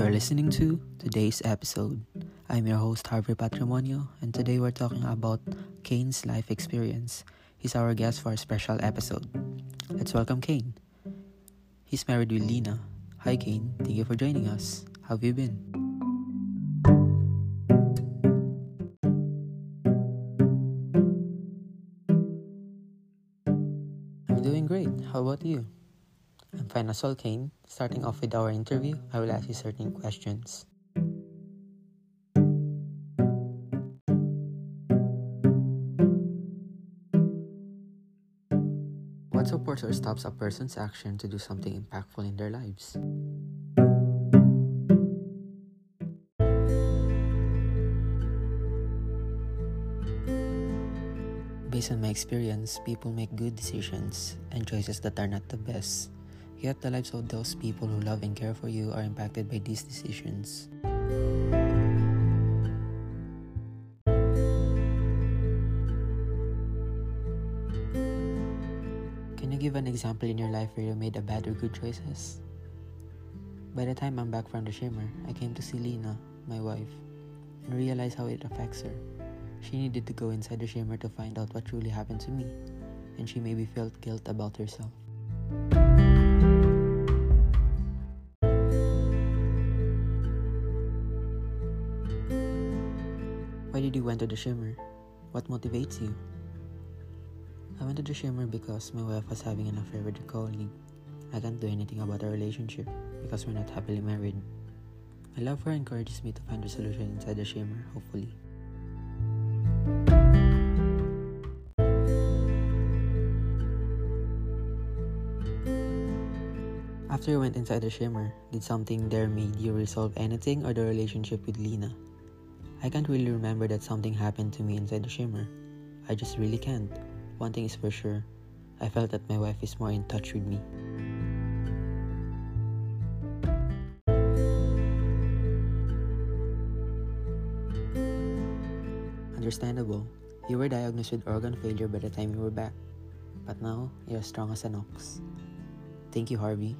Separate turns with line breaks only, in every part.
You are listening to today's episode. I'm your host, Harvey Patrimonio, and today we're talking about Kane's life experience. He's our guest for a special episode. Let's welcome Kane. He's married with Lena. Hi, Kane. Thank you for joining us. How have you been? I'm doing great. How about you? As Kane. Starting off with our interview, I will ask you certain questions. What supports or stops a person's action to do something impactful in their lives? Based on my experience, people make good decisions and choices that are not the best. Yet the lives of those people who love and care for you are impacted by these decisions. Can you give an example in your life where you made a bad or good choices? By the time I'm back from the shimmer, I came to see Lena, my wife, and realized how it affects her. She needed to go inside the shimmer to find out what truly happened to me, and she maybe felt guilt about herself. Why did you went to the shimmer? What motivates you? I went to the shimmer because my wife was having an affair with a colleague. I can't do anything about our relationship because we're not happily married. My love for her encourages me to find a solution inside the shimmer, hopefully. After you went inside the shimmer, did something there made you resolve anything or the relationship with Lena? I can't really remember that something happened to me inside the shimmer. I just really can't. One thing is for sure, I felt that my wife is more in touch with me. Understandable. You were diagnosed with organ failure by the time you were back. But now, you're as strong as an ox. Thank you, Harvey.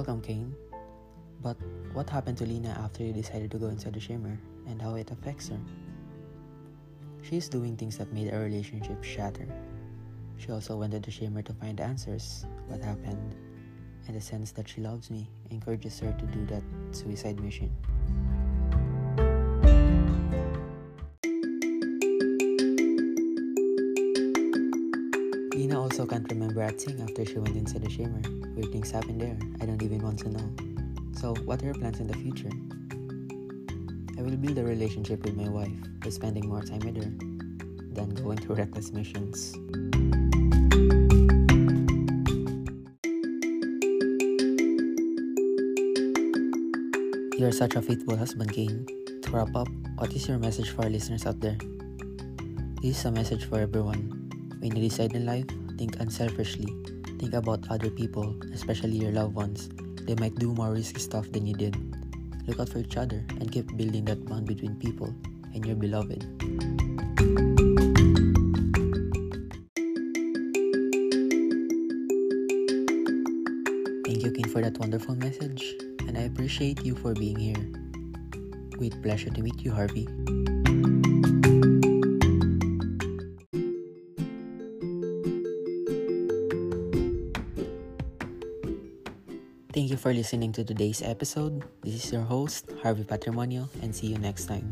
Welcome, Kane. But what happened to Lena after you decided to go inside the shimmer and how it affects her? She's doing things that made our relationship shatter. She also went to the shimmer to find answers, what happened, and the sense that she loves me encourages her to do that suicide mission. Lena also can't remember a thing after she went inside the shimmer. Weird things happened there. I don't even want to know. So, what are your plans in the future? I will build a relationship with my wife by spending more time with her than going through reckless missions. You are such a faithful husband, Kane. To wrap up, what is your message for our listeners out there? This is a message for everyone. When you decide in life, think unselfishly. Think about other people, especially your loved ones. They might do more risky stuff than you did. Look out for each other and keep building that bond between people and your beloved. Thank you, King, for that wonderful message, and I appreciate you for being here. Great pleasure to meet you, Harvey. Thank you for listening to today's episode. This is your host, Harvey Patrimonio, and see you next time.